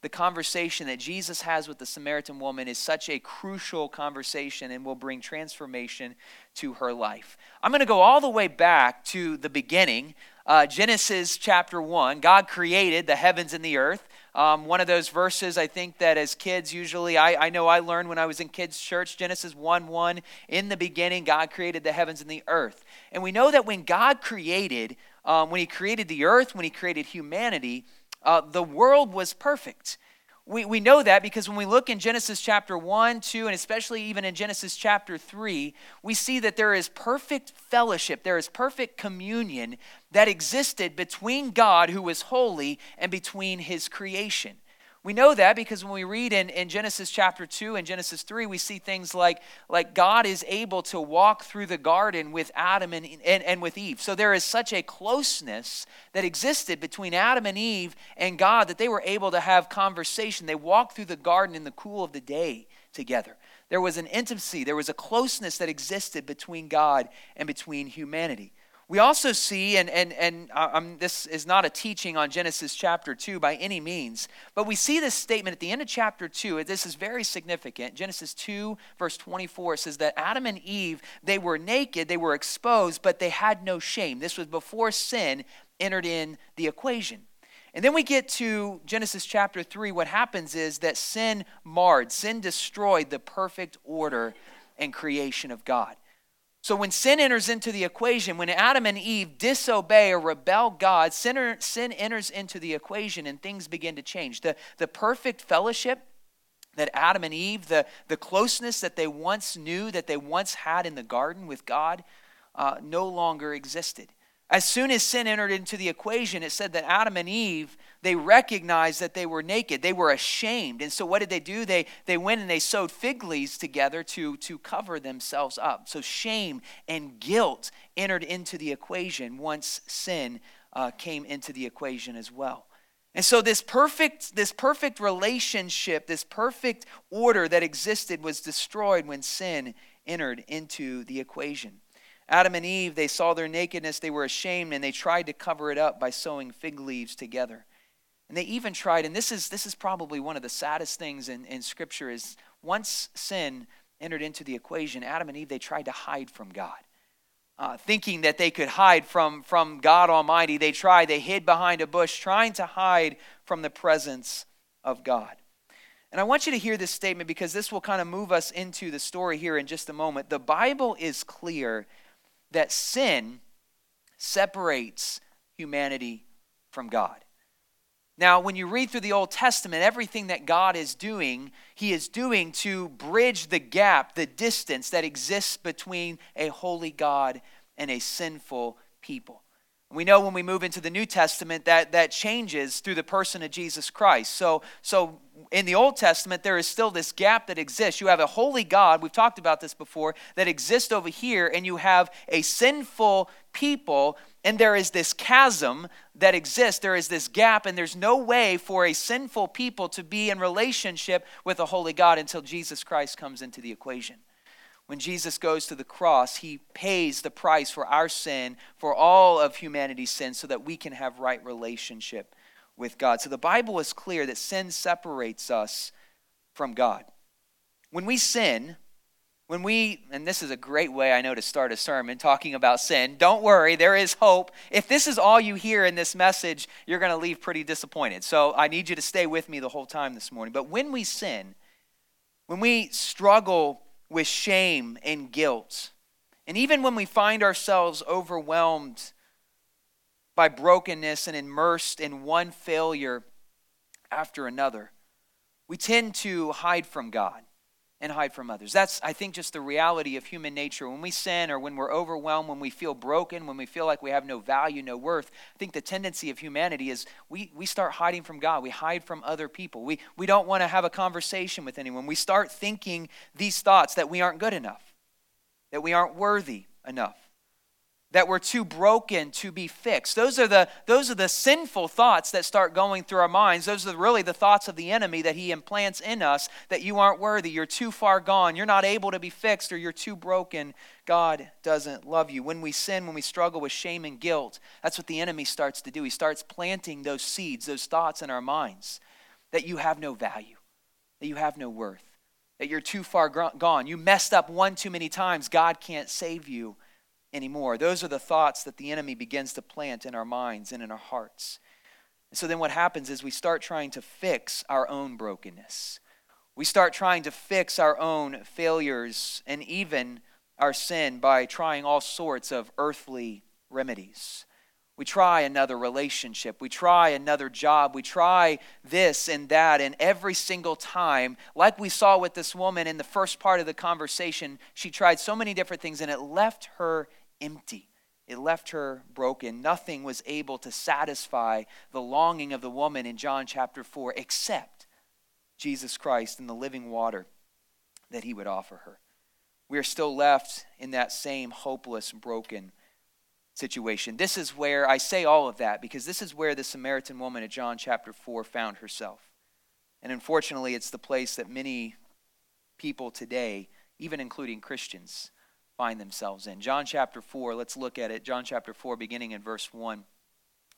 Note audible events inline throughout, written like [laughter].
the conversation that Jesus has with the Samaritan woman is such a crucial conversation and will bring transformation to her life. I'm going to go all the way back to the beginning, uh, Genesis chapter 1. God created the heavens and the earth. Um, one of those verses I think that as kids usually, I, I know I learned when I was in kids' church, Genesis 1 1. In the beginning, God created the heavens and the earth. And we know that when God created, um, when He created the earth, when He created humanity, uh, the world was perfect. We, we know that because when we look in Genesis chapter 1, 2, and especially even in Genesis chapter 3, we see that there is perfect fellowship, there is perfect communion that existed between God, who was holy, and between his creation. We know that because when we read in, in Genesis chapter 2 and Genesis 3, we see things like, like God is able to walk through the garden with Adam and, and, and with Eve. So there is such a closeness that existed between Adam and Eve and God that they were able to have conversation. They walked through the garden in the cool of the day together. There was an intimacy, there was a closeness that existed between God and between humanity. We also see, and, and, and um, this is not a teaching on Genesis chapter 2 by any means, but we see this statement at the end of chapter 2. This is very significant. Genesis 2, verse 24 says that Adam and Eve, they were naked, they were exposed, but they had no shame. This was before sin entered in the equation. And then we get to Genesis chapter 3. What happens is that sin marred, sin destroyed the perfect order and creation of God. So when sin enters into the equation, when Adam and Eve disobey or rebel God, sin, sin enters into the equation and things begin to change. The, the perfect fellowship that Adam and Eve, the, the closeness that they once knew, that they once had in the garden with God, uh, no longer existed. As soon as sin entered into the equation, it said that Adam and Eve they recognized that they were naked. They were ashamed. And so what did they do? They, they went and they sewed fig leaves together to, to cover themselves up. So shame and guilt entered into the equation once sin uh, came into the equation as well. And so this perfect, this perfect relationship, this perfect order that existed was destroyed when sin entered into the equation. Adam and Eve, they saw their nakedness, they were ashamed, and they tried to cover it up by sewing fig leaves together. And they even tried, and this is, this is probably one of the saddest things in, in Scripture, is once sin entered into the equation, Adam and Eve, they tried to hide from God. Uh, thinking that they could hide from, from God Almighty, they tried, they hid behind a bush, trying to hide from the presence of God. And I want you to hear this statement because this will kind of move us into the story here in just a moment. The Bible is clear that sin separates humanity from God. Now, when you read through the Old Testament, everything that God is doing, He is doing to bridge the gap, the distance that exists between a holy God and a sinful people. We know when we move into the New Testament that that changes through the person of Jesus Christ. So, so in the Old Testament, there is still this gap that exists. You have a holy God, we've talked about this before, that exists over here, and you have a sinful people, and there is this chasm that exists. There is this gap, and there's no way for a sinful people to be in relationship with a holy God until Jesus Christ comes into the equation. When Jesus goes to the cross, he pays the price for our sin, for all of humanity's sin, so that we can have right relationship with God. So the Bible is clear that sin separates us from God. When we sin, when we, and this is a great way I know to start a sermon talking about sin, don't worry, there is hope. If this is all you hear in this message, you're going to leave pretty disappointed. So I need you to stay with me the whole time this morning. But when we sin, when we struggle with shame and guilt. And even when we find ourselves overwhelmed by brokenness and immersed in one failure after another, we tend to hide from God and hide from others. That's, I think, just the reality of human nature. When we sin or when we're overwhelmed, when we feel broken, when we feel like we have no value, no worth, I think the tendency of humanity is we, we start hiding from God. We hide from other people. We, we don't want to have a conversation with anyone. We start thinking these thoughts that we aren't good enough, that we aren't worthy enough that we're too broken to be fixed. Those are the those are the sinful thoughts that start going through our minds. Those are really the thoughts of the enemy that he implants in us that you aren't worthy, you're too far gone, you're not able to be fixed or you're too broken. God doesn't love you. When we sin, when we struggle with shame and guilt, that's what the enemy starts to do. He starts planting those seeds, those thoughts in our minds. that you have no value, that you have no worth, that you're too far gone. You messed up one too many times. God can't save you anymore. Those are the thoughts that the enemy begins to plant in our minds and in our hearts. And so then what happens is we start trying to fix our own brokenness. We start trying to fix our own failures and even our sin by trying all sorts of earthly remedies. We try another relationship. We try another job. We try this and that. And every single time, like we saw with this woman in the first part of the conversation, she tried so many different things and it left her empty. It left her broken. Nothing was able to satisfy the longing of the woman in John chapter 4 except Jesus Christ and the living water that he would offer her. We are still left in that same hopeless, broken situation. This is where I say all of that because this is where the Samaritan woman in John chapter 4 found herself. And unfortunately, it's the place that many people today, even including Christians, find themselves in. John chapter 4, let's look at it. John chapter 4, beginning in verse 1.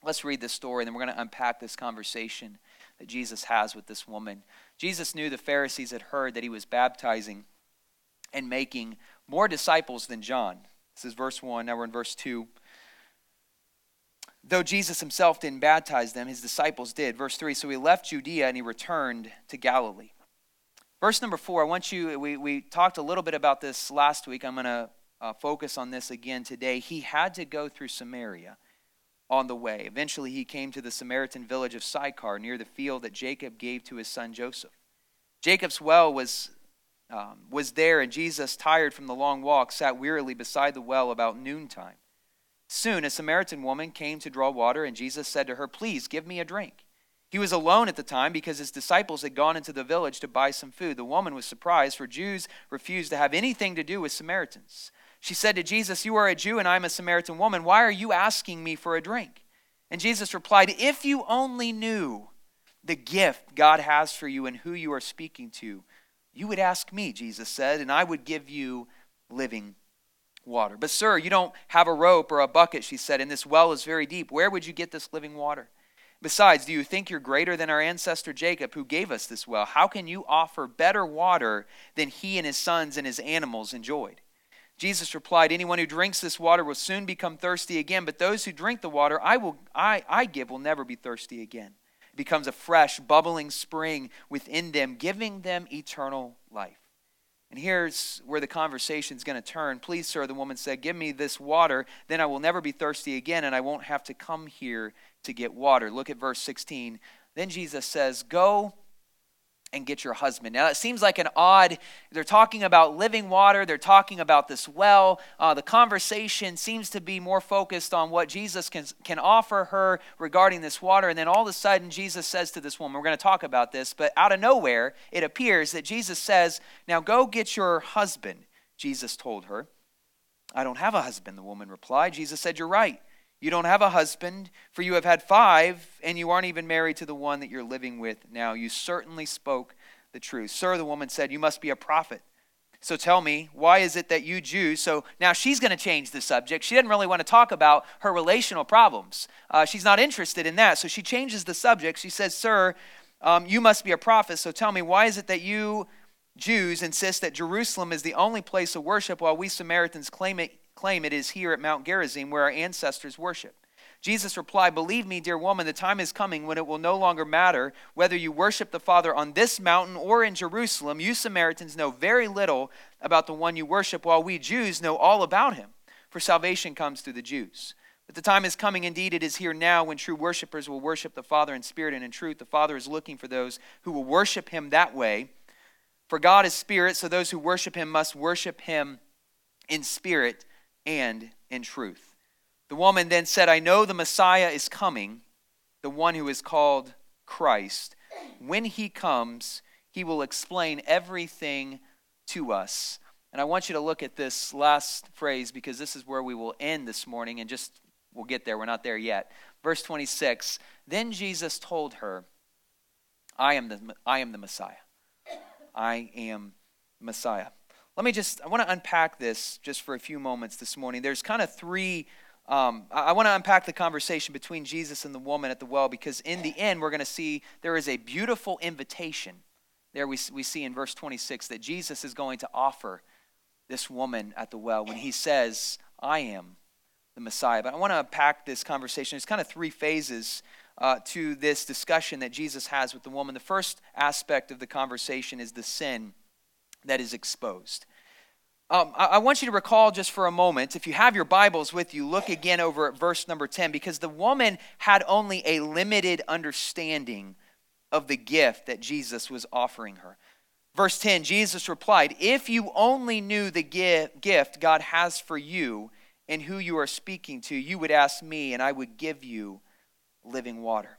Let's read this story, and then we're going to unpack this conversation that Jesus has with this woman. Jesus knew the Pharisees had heard that he was baptizing and making more disciples than John. This is verse 1. Now we're in verse 2. Though Jesus himself didn't baptize them, his disciples did. Verse 3 So he left Judea and he returned to Galilee. Verse number 4, I want you, we, we talked a little bit about this last week. I'm going to uh, focus on this again today. He had to go through Samaria on the way. Eventually, he came to the Samaritan village of Sychar near the field that Jacob gave to his son Joseph. Jacob's well was, um, was there, and Jesus, tired from the long walk, sat wearily beside the well about noontime. Soon a Samaritan woman came to draw water, and Jesus said to her, Please give me a drink. He was alone at the time because his disciples had gone into the village to buy some food. The woman was surprised, for Jews refused to have anything to do with Samaritans. She said to Jesus, You are a Jew, and I am a Samaritan woman. Why are you asking me for a drink? And Jesus replied, If you only knew the gift God has for you and who you are speaking to, you would ask me, Jesus said, and I would give you living water. But, sir, you don't have a rope or a bucket, she said, and this well is very deep. Where would you get this living water? Besides, do you think you're greater than our ancestor Jacob, who gave us this well? How can you offer better water than he and his sons and his animals enjoyed? Jesus replied, Anyone who drinks this water will soon become thirsty again, but those who drink the water I, will, I, I give will never be thirsty again. It becomes a fresh, bubbling spring within them, giving them eternal life. And here's where the conversation is going to turn. Please, sir, the woman said, Give me this water, then I will never be thirsty again, and I won't have to come here to get water. Look at verse 16. Then Jesus says, Go and get your husband. Now, it seems like an odd, they're talking about living water, they're talking about this well. Uh, the conversation seems to be more focused on what Jesus can, can offer her regarding this water. And then all of a sudden, Jesus says to this woman, We're going to talk about this, but out of nowhere, it appears that Jesus says, Now go get your husband, Jesus told her. I don't have a husband, the woman replied. Jesus said, You're right. You don't have a husband, for you have had five, and you aren't even married to the one that you're living with now. You certainly spoke the truth. Sir, the woman said, You must be a prophet. So tell me, why is it that you Jews? So now she's going to change the subject. She didn't really want to talk about her relational problems. Uh, she's not interested in that. So she changes the subject. She says, Sir, um, you must be a prophet. So tell me, why is it that you Jews insist that Jerusalem is the only place of worship while we Samaritans claim it claim it is here at Mount Gerizim where our ancestors worship. Jesus replied, Believe me, dear woman, the time is coming when it will no longer matter whether you worship the Father on this mountain or in Jerusalem. You Samaritans know very little about the one you worship, while we Jews know all about him. For salvation comes through the Jews. But the time is coming, indeed, it is here now, when true worshippers will worship the Father in spirit and in truth. The Father is looking for those who will worship him that way. For God is spirit, so those who worship him must worship him in spirit and in truth. The woman then said, I know the Messiah is coming, the one who is called Christ. When he comes, he will explain everything to us. And I want you to look at this last phrase because this is where we will end this morning and just we'll get there. We're not there yet. Verse 26 Then Jesus told her, I am the, I am the Messiah. I am Messiah. Let me just, I want to unpack this just for a few moments this morning. There's kind of three Um, I, want to unpack the conversation between Jesus and the woman at the well because in the end, we're going to see there is a beautiful invitation. There we, we see in verse 26 that Jesus is going to offer this woman at the well when he says, I am the Messiah. But I want to unpack this conversation. There's kind of three phases uh, to this discussion that Jesus has with the woman. The first aspect of the conversation is the sin that is exposed. Um, I, I want you to recall just for a moment, if you have your Bibles with you, look again over at verse number 10, because the woman had only a limited understanding of the gift that Jesus was offering her. Verse 10 Jesus replied, If you only knew the gift God has for you and who you are speaking to, you would ask me, and I would give you living water.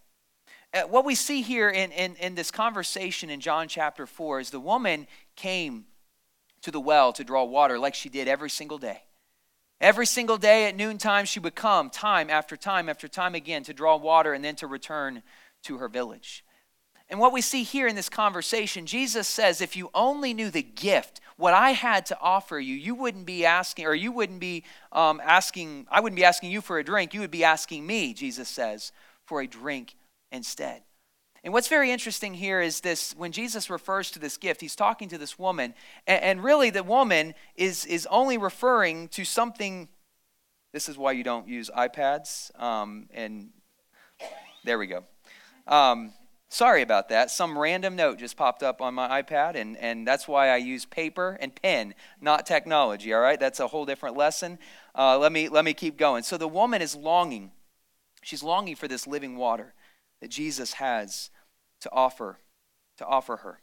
Uh, what we see here in, in, in this conversation in John chapter 4 is the woman came to the well to draw water like she did every single day. Every single day at noontime, she would come time after time after time again to draw water and then to return to her village. And what we see here in this conversation, Jesus says, if you only knew the gift, what I had to offer you, you wouldn't be asking, or you wouldn't be um, asking, I wouldn't be asking you for a drink. You would be asking me, Jesus says, for a drink instead. And what's very interesting here is this when Jesus refers to this gift, he's talking to this woman, and, and really the woman is, is only referring to something. This is why you don't use iPads. Um, and there we go. Um, sorry about that. Some random note just popped up on my iPad, and, and that's why I use paper and pen, not technology, all right? That's a whole different lesson. Uh, let, me, let me keep going. So the woman is longing. She's longing for this living water that Jesus has to offer to offer her.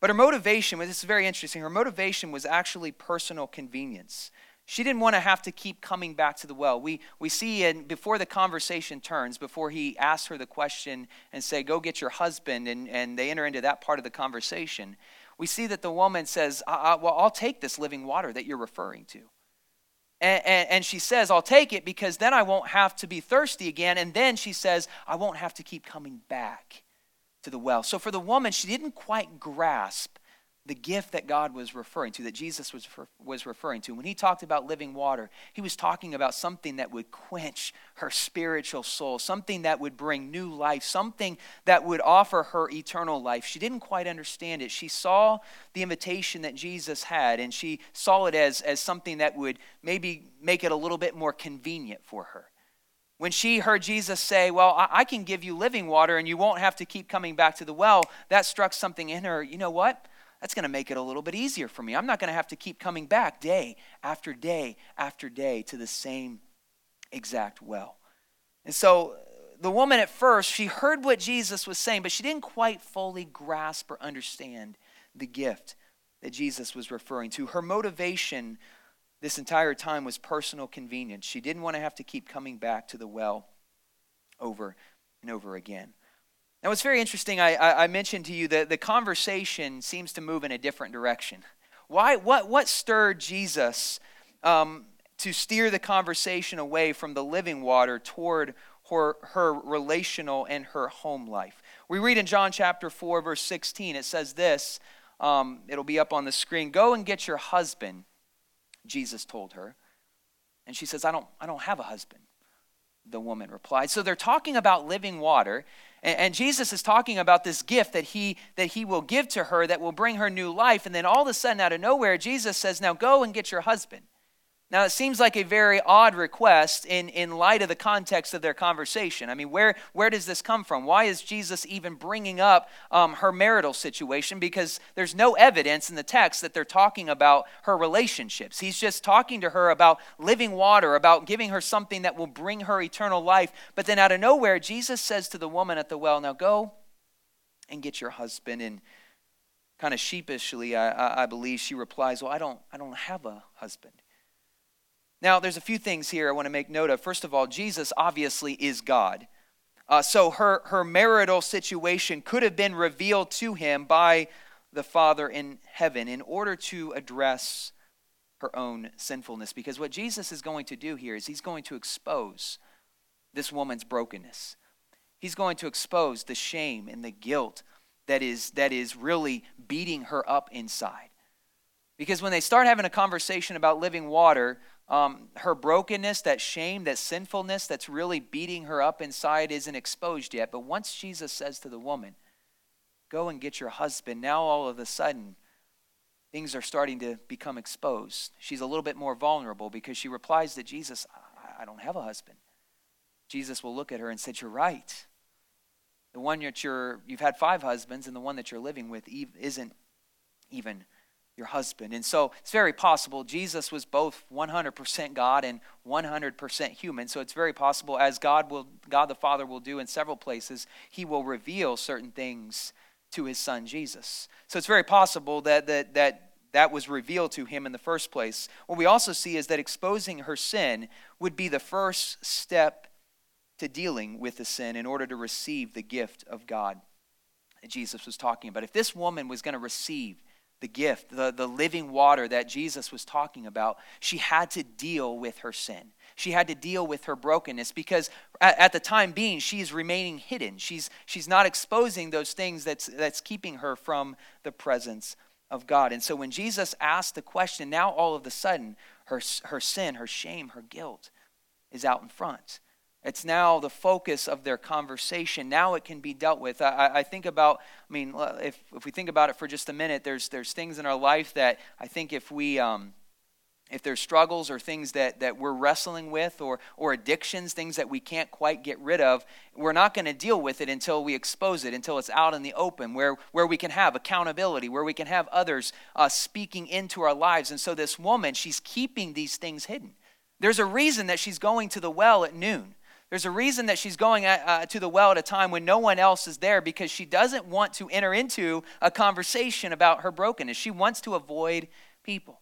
But her motivation, this is very interesting, her motivation was actually personal convenience. She didn't want to have to keep coming back to the well. We, we see in, before the conversation turns, before he asks her the question and say, go get your husband, and, and they enter into that part of the conversation, we see that the woman says, well, I'll take this living water that you're referring to. And, and, and, she says, I'll take it because then I won't have to be thirsty again. And then she says, I won't have to keep coming back to the well. So for the woman, she didn't quite grasp the gift that God was referring to, that Jesus was, was referring to. When he talked about living water, he was talking about something that would quench her spiritual soul, something that would bring new life, something that would offer her eternal life. She didn't quite understand it. She saw the invitation that Jesus had, and she saw it as, as something that would maybe make it a little bit more convenient for her. When she heard Jesus say, Well, I can give you living water and you won't have to keep coming back to the well, that struck something in her. You know what? That's going to make it a little bit easier for me. I'm not going to have to keep coming back day after day after day to the same exact well. And so the woman at first, she heard what Jesus was saying, but she didn't quite fully grasp or understand the gift that Jesus was referring to. Her motivation this entire time was personal convenience. She didn't want to have to keep coming back to the well over and over again. Now, it's very interesting. I, I, I mentioned to you that the conversation seems to move in a different direction. Why, what, what stirred Jesus um, to steer the conversation away from the living water toward her, her relational and her home life? We read in John chapter 4, verse 16, it says this. Um, it'll be up on the screen. Go and get your husband, Jesus told her. And she says, I don't, I don't have a husband, the woman replied. So they're talking about living water. And, Jesus is talking about this gift that he, that he will give to her that will bring her new life. And then all of a sudden, out of nowhere, Jesus says, Now go and get your husband. Now, it seems like a very odd request in, in light of the context of their conversation. I mean, where, where does this come from? Why is Jesus even bringing up um, her marital situation? Because there's no evidence in the text that they're talking about her relationships. He's just talking to her about living water, about giving her something that will bring her eternal life. But then out of nowhere, Jesus says to the woman at the well, Now go and get your husband. And kind of sheepishly, I, I, I believe she replies, Well, I don't, I don't have a husband. Now, there's a few things here I want to make note of. First of all, Jesus obviously is God. Uh, so her, her marital situation could have been revealed to him by the Father in heaven in order to address her own sinfulness. Because what Jesus is going to do here is he's going to expose this woman's brokenness. He's going to expose the shame and the guilt that is, that is really beating her up inside. Because when they start having a conversation about living water, um, her brokenness, that shame, that sinfulness that's really beating her up inside isn't exposed yet. But once Jesus says to the woman, Go and get your husband, now all of a sudden, things are starting to become exposed. She's a little bit more vulnerable because she replies to Jesus, I, I don't have a husband. Jesus will look at her and said, You're right. The one that you're, you've had five husbands, and the one that you're living with isn't even your husband. And so it's very possible Jesus was both 100% God and 100% human. So it's very possible, as God will, God the Father will do in several places, He will reveal certain things to His Son Jesus. So it's very possible that that that that was revealed to him in the first place. What we also see is that exposing her sin would be the first step to dealing with the sin in order to receive the gift of God Jesus was talking about. If this woman was going to receive the gift, the, the living water that Jesus was talking about, she had to deal with her sin. She had to deal with her brokenness because at, at the time being, she's remaining hidden. She's, she's not exposing those things that's, that's keeping her from the presence of God. And so when Jesus asked the question, now all of a sudden, her, her sin, her shame, her guilt is out in front. It's now the focus of their conversation. Now it can be dealt with. I, I, think about, I mean, if, if we think about it for just a minute, there's, there's things in our life that I think if we, um, if there's struggles or things that, that we're wrestling with or, or addictions, things that we can't quite get rid of, we're not going to deal with it until we expose it, until it's out in the open, where, where we can have accountability, where we can have others uh, speaking into our lives. And so this woman, she's keeping these things hidden. There's a reason that she's going to the well at noon. There's a reason that she's going at, uh, to the well at a time when no one else is there because she doesn't want to enter into a conversation about her brokenness. She wants to avoid people.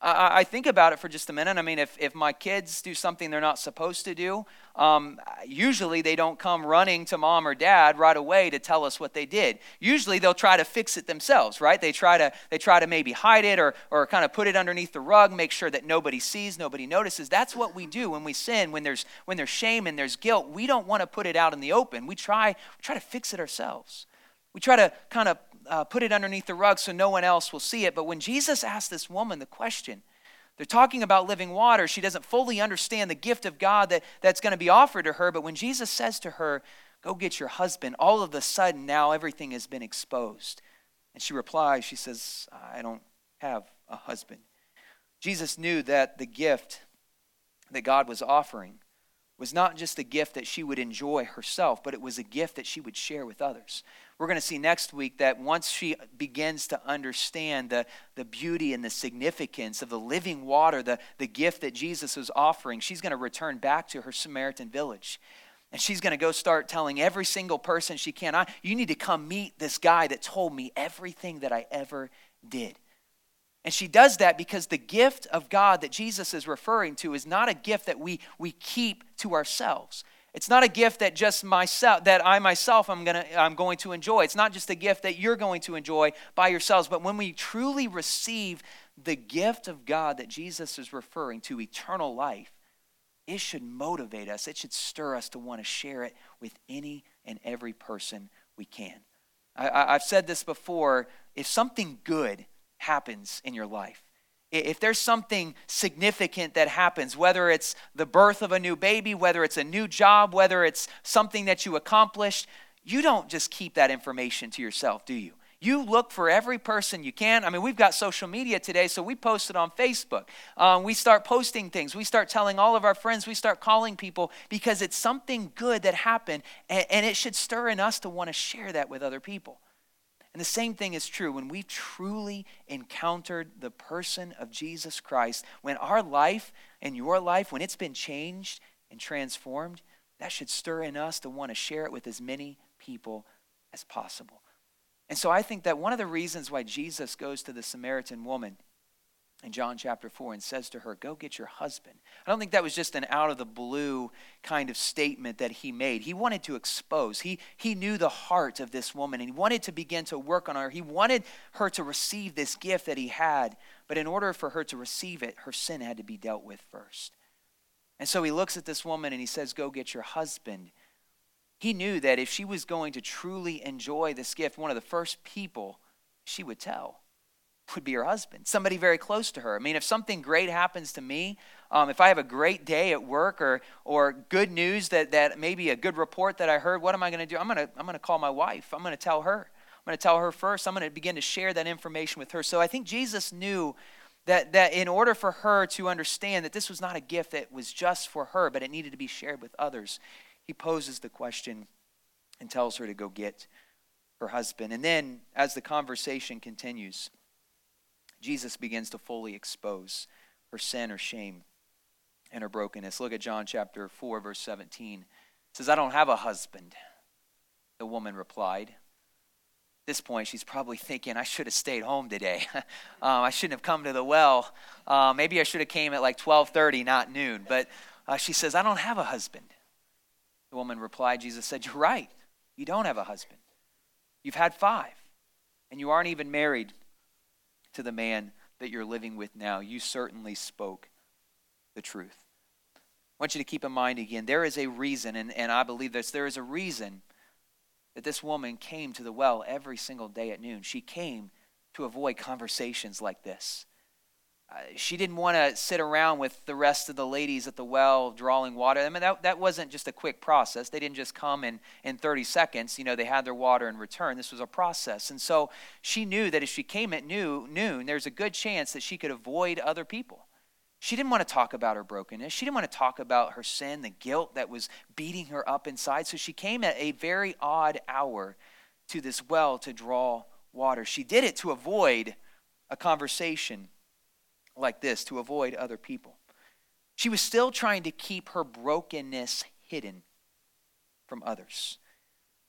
I, I think about it for just a minute. I mean, if, if my kids do something they're not supposed to do, um, usually they don't come running to mom or dad right away to tell us what they did. Usually they'll try to fix it themselves, right? They try to they try to maybe hide it or or kind of put it underneath the rug, make sure that nobody sees, nobody notices. That's what we do when we sin. When there's when there's shame and there's guilt, we don't want to put it out in the open. We try we try to fix it ourselves. We try to kind of uh, put it underneath the rug so no one else will see it. But when Jesus asked this woman the question, they're talking about living water. She doesn't fully understand the gift of God that, that's going to be offered to her. But when Jesus says to her, Go get your husband, all of a sudden now everything has been exposed. And she replies, She says, I don't have a husband. Jesus knew that the gift that God was offering was not just a gift that she would enjoy herself, but it was a gift that she would share with others. We're going to see next week that once she begins to understand the, the beauty and the significance of the living water, the, the gift that Jesus was offering, she's going to return back to her Samaritan village. And she's going to go start telling every single person she can, I, you need to come meet this guy that told me everything that I ever did. And she does that because the gift of God that Jesus is referring to is not a gift that we, we keep to ourselves. It's not a gift that just myself that I myself am gonna I'm going to enjoy. It's not just a gift that you're going to enjoy by yourselves, but when we truly receive the gift of God that Jesus is referring to, eternal life, it should motivate us. It should stir us to want to share it with any and every person we can. I, have said this before. If something good happens in your life. If there's something significant that happens, whether it's the birth of a new baby, whether it's a new job, whether it's something that you accomplished, you don't just keep that information to yourself, do you? You look for every person you can. I mean, we've got social media today, so we post it on Facebook. Um, we start posting things. We start telling all of our friends. We start calling people because it's something good that happened, and, and it should stir in us to want to share that with other people. And the same thing is true when we've truly encountered the person of Jesus Christ, when our life and your life, when it's been changed and transformed, that should stir in us to want to share it with as many people as possible. And so I think that one of the reasons why Jesus goes to the Samaritan woman in John chapter 4 and says to her, Go get your husband. I don't think that was just an out of the blue kind of statement that he made. He wanted to expose. He, he knew the heart of this woman and he wanted to begin to work on her. He wanted her to receive this gift that he had, but in order for her to receive it, her sin had to be dealt with first. And so he looks at this woman and he says, Go get your husband. He knew that if she was going to truly enjoy this gift, one of the first people she would tell would be her husband, somebody very close to her. I mean, if something great happens to me, um, if I have a great day at work or, or good news that, that maybe a good report that I heard, what am I going to do? I'm going to I'm going to call my wife. I'm going to tell her. I'm going to tell her first. I'm going to begin to share that information with her. So I think Jesus knew that, that in order for her to understand that this was not a gift that was just for her, but it needed to be shared with others, he poses the question and tells her to go get her husband. And then, as the conversation continues, Jesus begins to fully expose her sin or shame and her brokenness. Look at John chapter 4, verse 17. It says, I don't have a husband. The woman replied. At this point, she's probably thinking, I should have stayed home today. [laughs] um, I shouldn't have come to the well. Uh, maybe I should have came at like 1230, not noon. But uh, she says, I don't have a husband. The woman replied, Jesus said, You're right. You don't have a husband. You've had five, and you aren't even married to the man that you're living with now. You certainly spoke the truth. I want you to keep in mind again there is a reason, and, and I believe this there is a reason that this woman came to the well every single day at noon. She came to avoid conversations like this. Uh, she didn't want to sit around with the rest of the ladies at the well drawing water. I mean, that, that wasn't just a quick process. They didn't just come in, in 30 seconds. You know, they had their water in return. This was a process. And so she knew that if she came at noon, noon there's a good chance that she could avoid other people. She didn't want to talk about her brokenness. She didn't want to talk about her sin, the guilt that was beating her up inside. So she came at a very odd hour to this well to draw water. She did it to avoid a conversation like this to avoid other people. She was still trying to keep her brokenness hidden from others.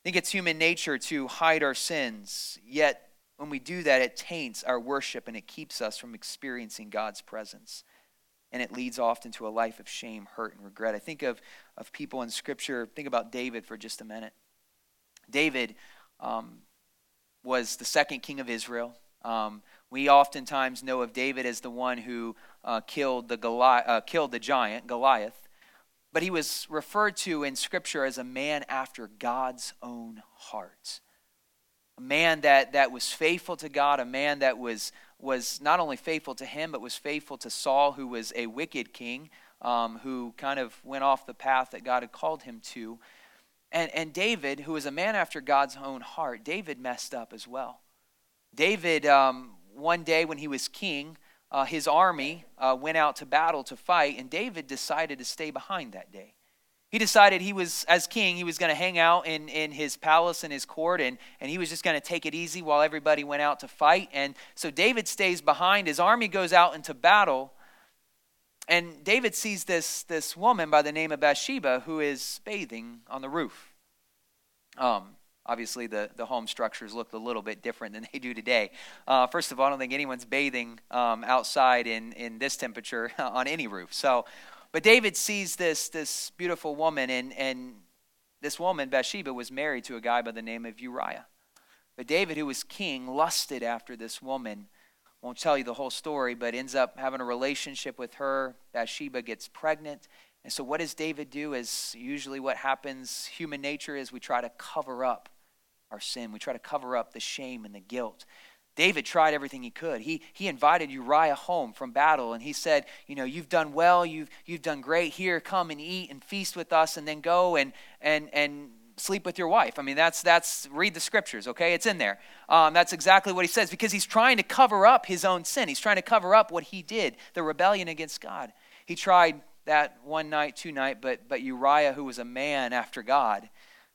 I think it's human nature to hide our sins, yet when we do that, it taints our worship and it keeps us from experiencing God's presence. And it leads often to a life of shame, hurt, and regret. I think of, of people in Scripture. Think about David for just a minute. David um, was the second king of Israel. Um, we oftentimes know of David as the one who uh, killed, the Goli- uh, killed the giant, Goliath, but he was referred to in Scripture as a man after God's own heart. A man that, that was faithful to God, a man that was, was not only faithful to him, but was faithful to Saul, who was a wicked king, um, who kind of went off the path that God had called him to. And, and David, who was a man after God's own heart, David messed up as well. David um, one day when he was king, uh, his army uh, went out to battle to fight, and David decided to stay behind that day. He decided he was, as king, he was going to hang out in, in his palace and his court, and, and he was just going to take it easy while everybody went out to fight. And so David stays behind. His army goes out into battle, and David sees this, this woman by the name of Bathsheba who is bathing on the roof. Um, Obviously, the, the home structures looked a little bit different than [laughs] they do today. Uh, first of all, I don't think anyone's bathing um, outside in, in this temperature [laughs] on any roof. So, but David sees this, this beautiful woman, and, and this woman, Bathsheba, was married to a guy by the name of Uriah. But David, who was king, lusted after this woman. Won't tell you the whole story, but ends up having a relationship with her. Bathsheba gets pregnant. And so, what does David do? Is usually what happens, human nature is we try to cover up our sin. We try to cover up the shame and the guilt. David tried everything he could. He, he invited Uriah home from battle and he said, You know, you've done well, you've, you've done great. Here, come and eat and feast with us, and then go and, and, and sleep with your wife. I mean, that's, that's read the scriptures, okay? It's in there. Um, that's exactly what he says because he's trying to cover up his own sin. He's trying to cover up what he did, the rebellion against God. He tried that one night, two night, but, but Uriah, who was a man after God,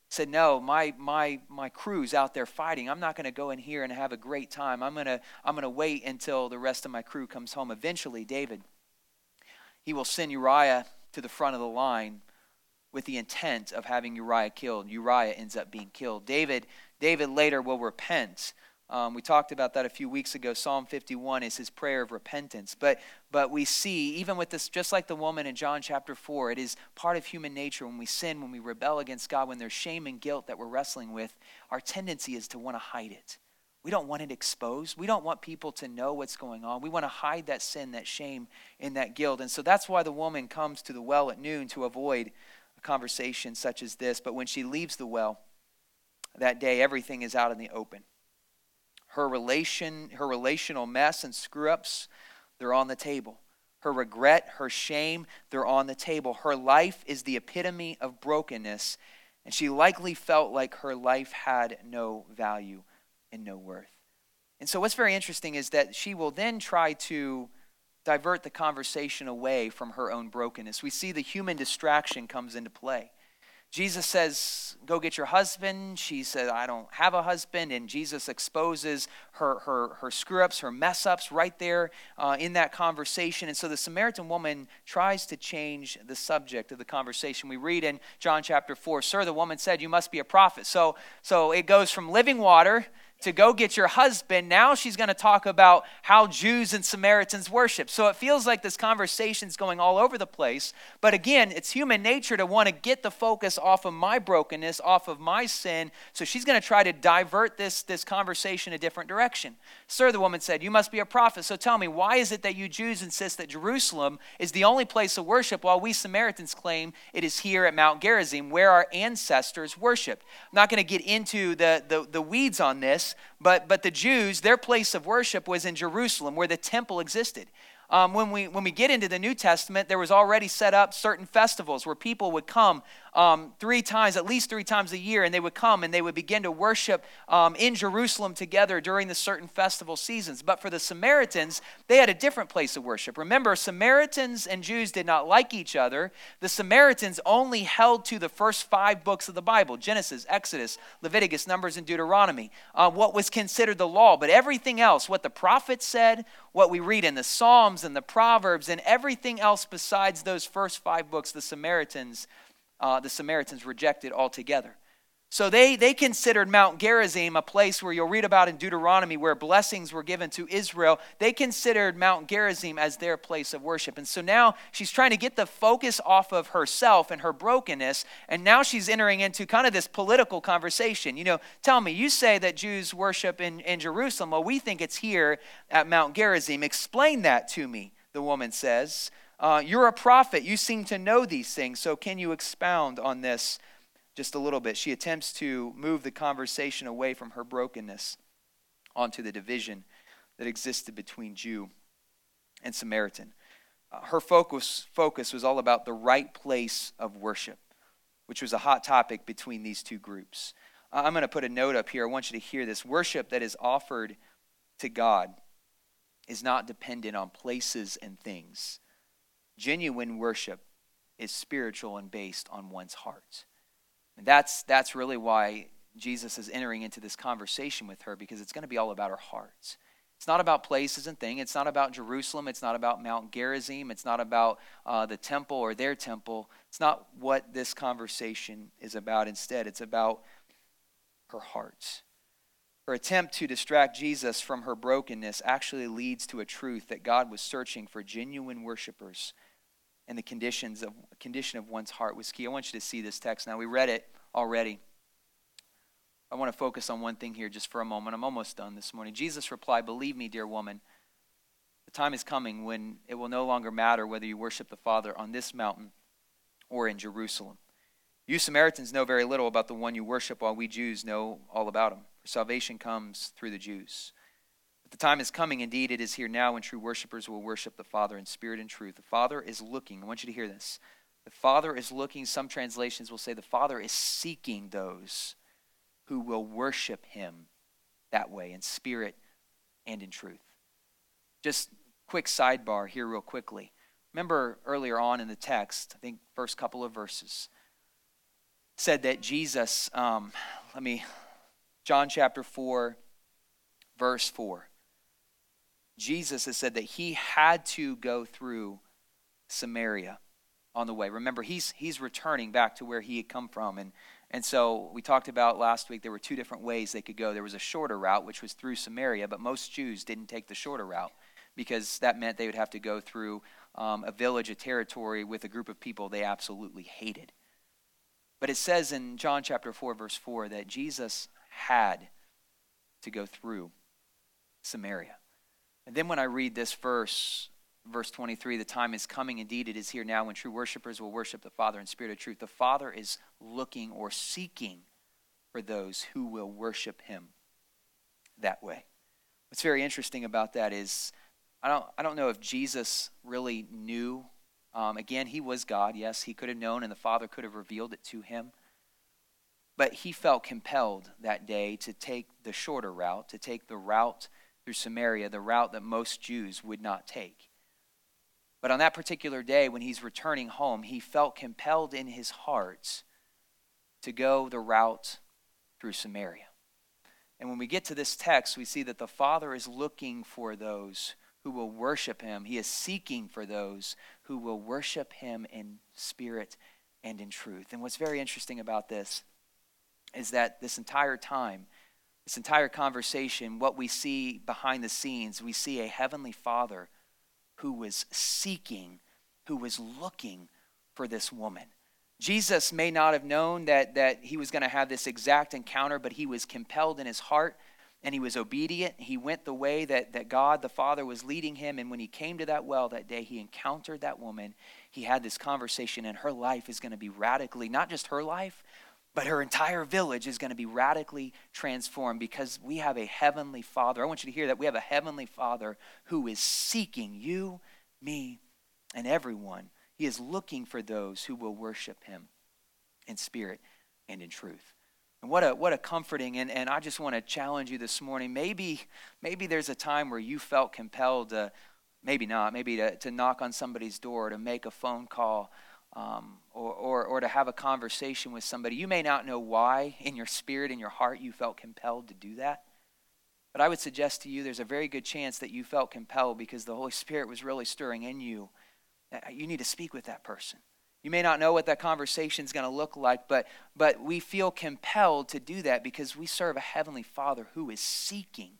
said, No, my, my, my crew's out there fighting. I'm not going to go in here and have a great time. I'm going to I'm going to wait until the rest of my crew comes home. Eventually, David, he will send Uriah to the front of the line with the intent of having Uriah killed. Uriah ends up being killed. David, David later will repent um, we talked about that a few weeks ago. Psalm 51 is his prayer of repentance. But, but we see, even with this, just like the woman in John chapter 4, it is part of human nature when we sin, when we rebel against God, when there's shame and guilt that we're wrestling with, our tendency is to want to hide it. We don't want it exposed. We don't want people to know what's going on. We want to hide that sin, that shame, and that guilt. And so that's why the woman comes to the well at noon to avoid a conversation such as this. But when she leaves the well that day, everything is out in the open Her relation, her relational mess and screw ups, they're on the table. Her regret, her shame, they're on the table. Her life is the epitome of brokenness, and she likely felt like her life had no value and no worth. And so, what's very interesting is that she will then try to divert the conversation away from her own brokenness. We see the human distraction comes into play. Jesus says, Go get your husband. She says, I don't have a husband. And Jesus exposes her, her, her screw ups, her mess ups right there uh, in that conversation. And so the Samaritan woman tries to change the subject of the conversation. We read in John chapter 4 Sir, the woman said, You must be a prophet. So, so it goes from living water to go get your husband. Now she's going to talk about how Jews and Samaritans worship. So it feels like this conversation is going all over the place. But again, it's human nature to want to get the focus off of my brokenness, off of my sin. So she's going to try to divert this, this conversation a different direction. Sir, the woman said, You must be a prophet. So tell me, why is it that you Jews insist that Jerusalem is the only place of worship while we Samaritans claim it is here at Mount Gerizim where our ancestors worshiped? I'm not going to get into the, the, the weeds on this but, but the Jews, their place of worship was in Jerusalem, where the temple existed. Um, when, we, when we get into the New Testament, there was already set up certain festivals where people would come um, three times, at least three times a year, and they would come and they would begin to worship um, in Jerusalem together during the certain festival seasons. But for the Samaritans, they had a different place of worship. Remember, Samaritans and Jews did not like each other. The Samaritans only held to the first five books of the Bible Genesis, Exodus, Leviticus, Numbers, and Deuteronomy, uh, what was considered the law. But everything else, what the prophets said, what we read in the Psalms and the Proverbs and everything else besides those first five books, the Samaritans, uh, the Samaritans rejected altogether. So they, they considered Mount Gerizim a place where you'll read about in Deuteronomy where blessings were given to Israel. They considered Mount Gerizim as their place of worship. And so now she's trying to get the focus off of herself and her brokenness. And now she's entering into kind of this political conversation. You know, tell me, you say that Jews worship in, in Jerusalem. Well, we think it's here at Mount Gerizim. Explain that to me, the woman says. Uh, you're a prophet. You seem to know these things. So can you expound on this? just a little bit. She attempts to move the conversation away from her brokenness onto the division that existed between Jew and Samaritan. Uh, her focus, focus was all about the right place of worship, which was a hot topic between these two groups. Uh, I'm going to put a note up here. I want you to hear this. Worship that is offered to God is not dependent on places and things. Genuine worship is spiritual and based on one's heart. And that's, that's really why Jesus is entering into this conversation with her because it's going to be all about her hearts. It's not about places and things. It's not about Jerusalem. It's not about Mount Gerizim. It's not about uh, the temple or their temple. It's not what this conversation is about. Instead, it's about her heart. Her attempt to distract Jesus from her brokenness actually leads to a truth that God was searching for genuine worshipers and the conditions of condition of one's heart was key. I want you to see this text now. We read it already. I want to focus on one thing here just for a moment. I'm almost done this morning. Jesus replied, Believe me, dear woman, the time is coming when it will no longer matter whether you worship the Father on this mountain or in Jerusalem. You Samaritans know very little about the one you worship, while we Jews know all about him. For salvation comes through the Jews. But the time is coming, indeed, it is here now, when true worshipers will worship the Father in spirit and truth. The Father is looking. I want you to hear this. The Father is looking. Some translations will say the Father is seeking those who will worship Him that way, in spirit and in truth. Just quick sidebar here, real quickly. Remember earlier on in the text, I think first couple of verses, said that Jesus, um, let me, John chapter 4, verse 4. Jesus has said that he had to go through Samaria on the way. Remember, he's, he's returning back to where he had come from. And, and so we talked about last week there were two different ways they could go. There was a shorter route, which was through Samaria, but most Jews didn't take the shorter route because that meant they would have to go through um, a village, a territory with a group of people they absolutely hated. But it says in John chapter 4, verse 4, that Jesus had to go through Samaria. And then when I read this verse, verse 23, the time is coming, indeed it is here now, when true worshipers will worship the Father in spirit of truth. The Father is looking or seeking for those who will worship him that way. What's very interesting about that is I don't, I don't know if Jesus really knew. Um, again, he was God. Yes, he could have known, and the Father could have revealed it to him. But he felt compelled that day to take the shorter route, to take the route through Samaria, the route that most Jews would not take. But on that particular day, when he's returning home, he felt compelled in his heart to go the route through Samaria. And when we get to this text, we see that the Father is looking for those who will worship him. He is seeking for those who will worship him in spirit and in truth. And what's very interesting about this is that this entire time, this entire conversation, what we see behind the scenes, we see a heavenly Father who was seeking, who was looking for this woman. Jesus may not have known that, that he was going to have this exact encounter, but he was compelled in his heart and he was obedient. He went the way that, that God the Father was leading him. And when he came to that well that day, he encountered that woman. He had this conversation, and her life is going to be radically, not just her life, but her entire village is going to be radically transformed because we have a heavenly Father. I want you to hear that. We have a heavenly Father who is seeking you, me, and everyone. He is looking for those who will worship him in spirit and in truth. And what a what a comforting and, and I just want to challenge you this morning. Maybe maybe there's a time where you felt compelled to maybe not, maybe to, to knock on somebody's door, to make a phone call, um, or, or, or to have a conversation with somebody. You may not know why in your spirit, in your heart, you felt compelled to do that. But I would suggest to you there's a very good chance that you felt compelled because the Holy Spirit was really stirring in you. You need to speak with that person. You may not know what that conversation is going to look like, but, but we feel compelled to do that because we serve a heavenly Father who is seeking,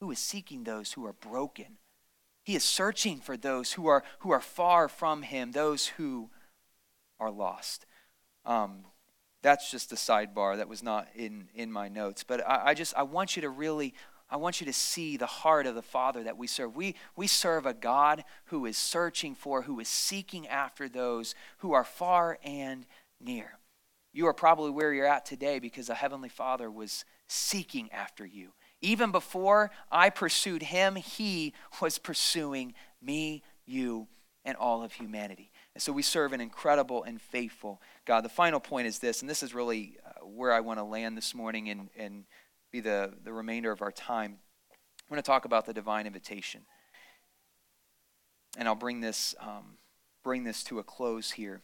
who is seeking those who are broken. He is searching for those who are, who are far from Him, those who are lost. Um, that's just a sidebar that was not in, in my notes. But I, I just I want you to really I want you to see the heart of the Father that we serve. We, we serve a God who is searching for, who is seeking after those who are far and near. You are probably where you're at today because the Heavenly Father was seeking after you. Even before I pursued him, he was pursuing me, you, and all of humanity. And so we serve an incredible and faithful God. The final point is this, and this is really uh, where I want to land this morning and, and be the, the remainder of our time. I'm going to talk about the divine invitation. And I'll bring this, um, bring this to a close here.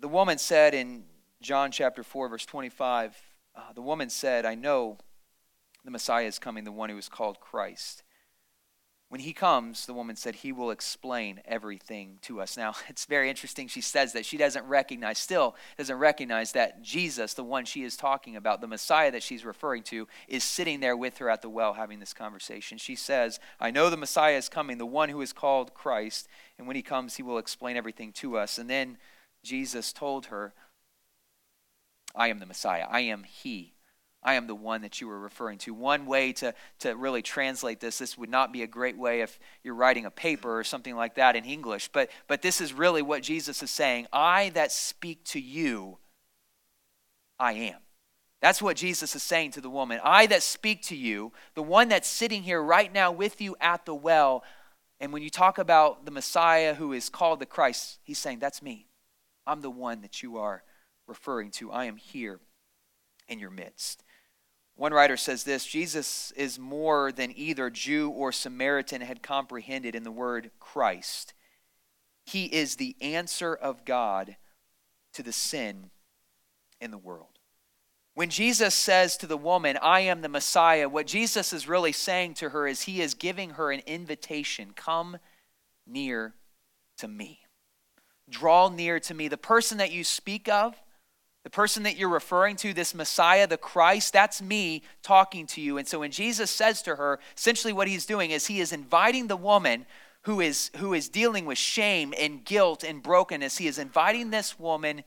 The woman said in John chapter 4, verse 25, uh, the woman said, I know the Messiah is coming, the one who is called Christ. When he comes, the woman said, he will explain everything to us. Now, [laughs] it's very interesting. She says that she doesn't recognize, still doesn't recognize that Jesus, the one she is talking about, the Messiah that she's referring to, is sitting there with her at the well having this conversation. She says, I know the Messiah is coming, the one who is called Christ, and when he comes, he will explain everything to us. And then Jesus told her, I am the Messiah. I am he. I am the one that you were referring to. One way to, to really translate this, this would not be a great way if you're writing a paper or something like that in English, but, but this is really what Jesus is saying I that speak to you, I am. That's what Jesus is saying to the woman. I that speak to you, the one that's sitting here right now with you at the well, and when you talk about the Messiah who is called the Christ, he's saying, That's me. I'm the one that you are referring to. I am here in your midst. One writer says this Jesus is more than either Jew or Samaritan had comprehended in the word Christ. He is the answer of God to the sin in the world. When Jesus says to the woman, I am the Messiah, what Jesus is really saying to her is he is giving her an invitation come near to me. Draw near to me. The person that you speak of, the person that you're referring to, this Messiah, the Christ, that's me talking to you. And so when Jesus says to her, essentially what he's doing is he is inviting the woman who is, who is dealing with shame and guilt and brokenness, he is inviting this woman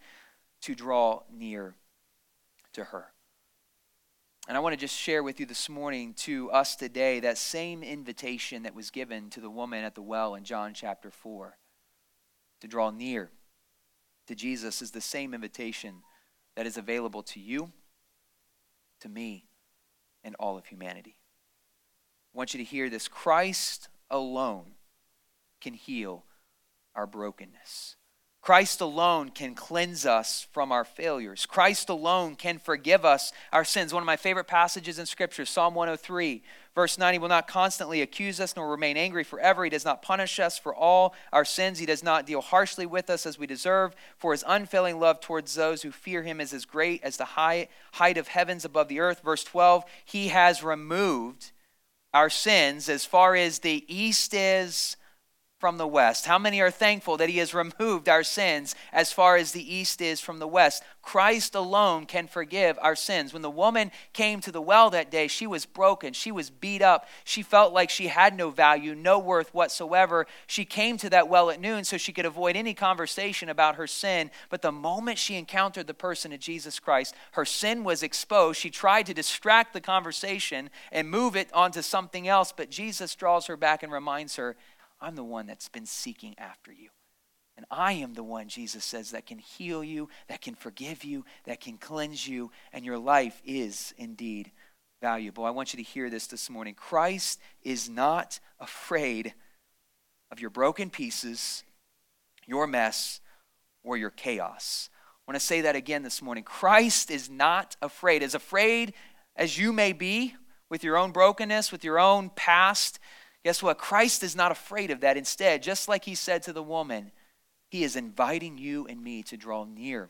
to draw near to her. And I want to just share with you this morning, to us today, that same invitation that was given to the woman at the well in John chapter 4 to draw near to Jesus is the same invitation that is available to you, to me, and all of humanity. I want you to hear this Christ alone can heal our brokenness. Christ alone can cleanse us from our failures. Christ alone can forgive us our sins. One of my favorite passages in Scripture, Psalm 103, verse 9 He will not constantly accuse us nor remain angry forever. He does not punish us for all our sins. He does not deal harshly with us as we deserve. For His unfailing love towards those who fear Him is as great as the high, height of heavens above the earth. Verse 12 He has removed our sins as far as the east is from the west? How many are thankful that He has removed our sins as far as the east is from the west? Christ alone can forgive our sins. When the woman came to the well that day, she was broken. She was beat up. She felt like she had no value, no worth whatsoever. She came to that well at noon so she could avoid any conversation about her sin. But the moment she encountered the person of Jesus Christ, her sin was exposed. She tried to distract the conversation and move it onto something else, but Jesus draws her back and reminds her I'm the one that's been seeking after you. And I am the one, Jesus says, that can heal you, that can forgive you, that can cleanse you, and your life is indeed valuable. I want you to hear this this morning. Christ is not afraid of your broken pieces, your mess, or your chaos. I want to say that again this morning. Christ is not afraid. As afraid as you may be with your own brokenness, with your own past, Guess what? Christ is not afraid of that. Instead, just like he said to the woman, he is inviting you and me to draw near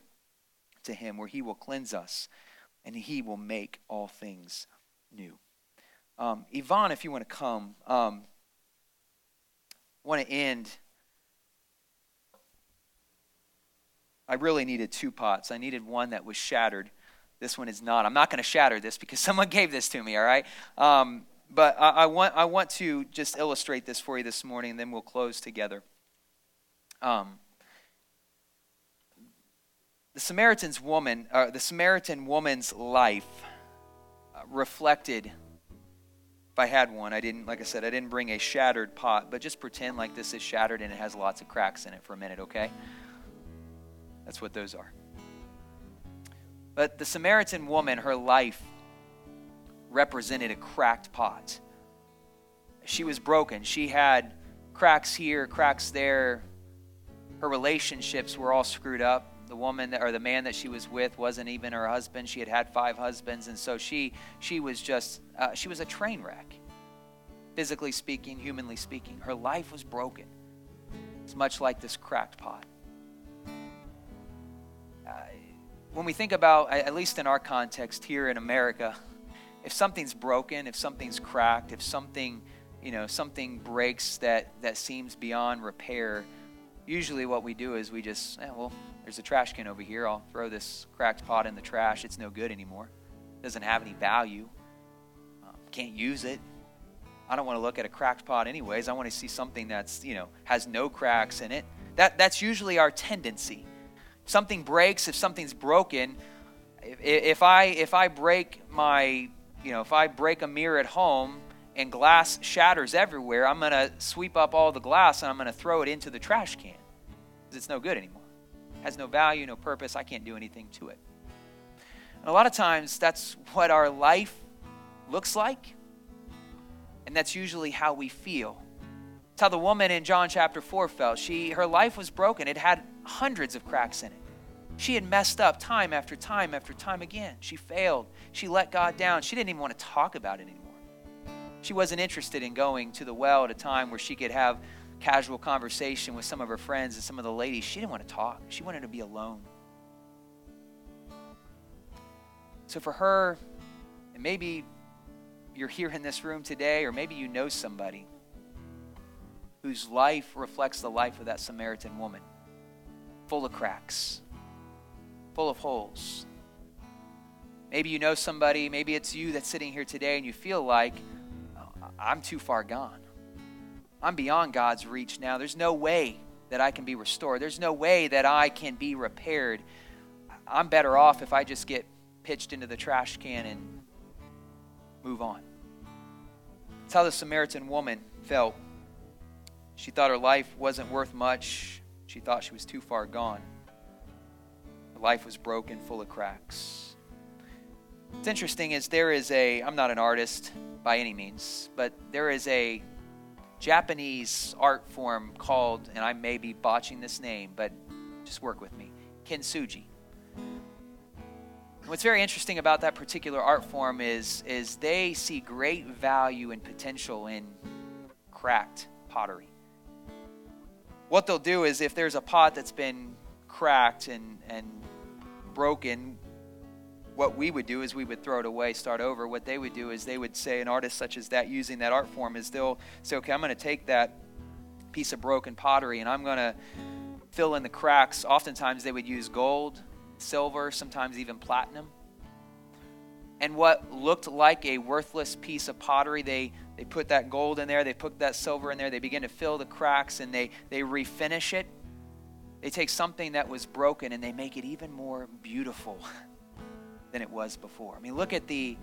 to him where he will cleanse us and he will make all things new. Um, Yvonne, if you want to come, um, want to end. I really needed two pots. I needed one that was shattered. This one is not. I'm not going to shatter this because [laughs] someone gave this to me, all right? Um, but I, I, want, I want to just illustrate this for you this morning, and then we'll close together. Um, the Samaritan's woman, uh, the Samaritan woman's life uh, reflected. If I had one, I didn't. Like I said, I didn't bring a shattered pot, but just pretend like this is shattered and it has lots of cracks in it for a minute, okay? That's what those are. But the Samaritan woman, her life represented a cracked pot. She was broken. She had cracks here, cracks there. Her relationships were all screwed up. The woman that, or the man that she was with wasn't even her husband. She had had five husbands, and so she she was just uh, she was a train wreck, physically speaking, humanly speaking. Her life was broken. It's much like this cracked pot. Uh, when we think about, at least in our context here in America, if something's broken, if something's cracked, if something, you know, something breaks that that seems beyond repair, usually what we do is we just, eh, well, there's a trash can over here. I'll throw this cracked pot in the trash. It's no good anymore. It doesn't have any value. Um, can't use it. I don't want to look at a cracked pot anyways. I want to see something that's, you know, has no cracks in it. That that's usually our tendency. If something breaks, if something's broken, if, if I if I break my you know, if I break a mirror at home and glass shatters everywhere, I'm going to sweep up all the glass and I'm going to throw it into the trash can it's no good anymore. It has no value, no purpose. I can't do anything to it. And a lot of times, that's what our life looks like, and that's usually how we feel. It's how the woman in John chapter 4 felt. She, her life was broken, it had hundreds of cracks in it. She had messed up time after time after time again. She failed. She let God down. She didn't even want to talk about it anymore. She wasn't interested in going to the well at a time where she could have casual conversation with some of her friends and some of the ladies. She didn't want to talk. She wanted to be alone. So for her, and maybe you're here in this room today, or maybe you know somebody whose life reflects the life of that Samaritan woman, full of cracks, full of holes. Maybe you know somebody, maybe it's you that's sitting here today and you feel like, oh, I'm too far gone. I'm beyond God's reach now. There's no way that I can be restored. There's no way that I can be repaired. I'm better off if I just get pitched into the trash can and move on. That's how the Samaritan woman felt. She thought her life wasn't worth much. She thought she was too far gone life was broken, full of cracks. What's interesting is there is a, I'm not an artist by any means, but there is a Japanese art form called, and I may be botching this name, but just work with me, kintsugi. What's very interesting about that particular art form is, is they see great value and potential in cracked pottery. What they'll do is if there's a pot that's been cracked and, and broken, what we would do is we would throw it away, start over. What they would do is they would say, an artist such as that, using that art form, is they'll say, okay, I'm going to take that piece of broken pottery and I'm going to fill in the cracks. Oftentimes they would use gold, silver, sometimes even platinum. And what looked like a worthless piece of pottery, they, they put that gold in there, they put that silver in there, they begin to fill the cracks and they, they refinish it. They take something that was broken and they make it even more beautiful [laughs] than it was before. I mean, look at the,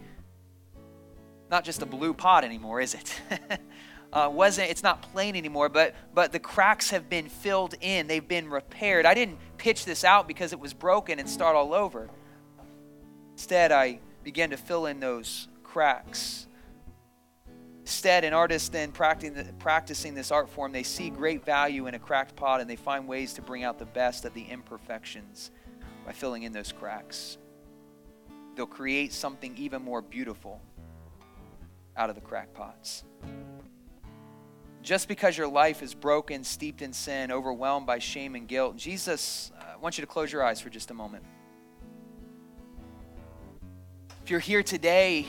not just a blue pot anymore, is it? [laughs] uh, wasn't it's not plain anymore, but but the cracks have been filled in. They've been repaired. I didn't pitch this out because it was broken and start all over. Instead, I began to fill in those cracks. Instead, an artist then practicing this art form, they see great value in a cracked pot and they find ways to bring out the best of the imperfections by filling in those cracks they'll create something even more beautiful out of the crackpots. Just because your life is broken, steeped in sin, overwhelmed by shame and guilt, Jesus, uh, I want you to close your eyes for just a moment. If you're here today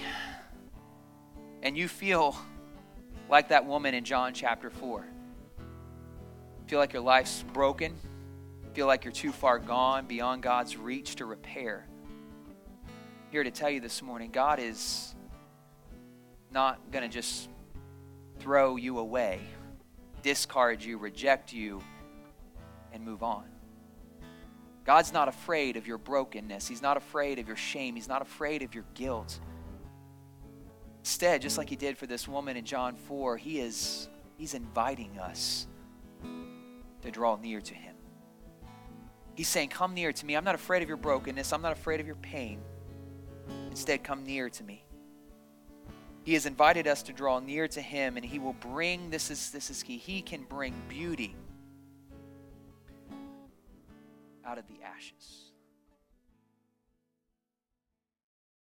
and you feel like that woman in John chapter 4, feel like your life's broken, feel like you're too far gone beyond God's reach to repair, here to tell you this morning God is not going to just throw you away, discard you, reject you, and move on. God's not afraid of your brokenness. He's not afraid of your shame. He's not afraid of your guilt. Instead, just like he did for this woman in John 4, he is he's inviting us to draw near to him. He's saying, Come near to me. I'm not afraid of your brokenness. I'm not afraid of your pain. Instead, come near to me. He has invited us to draw near to him, and he will bring this is this is key. He can bring beauty out of the ashes.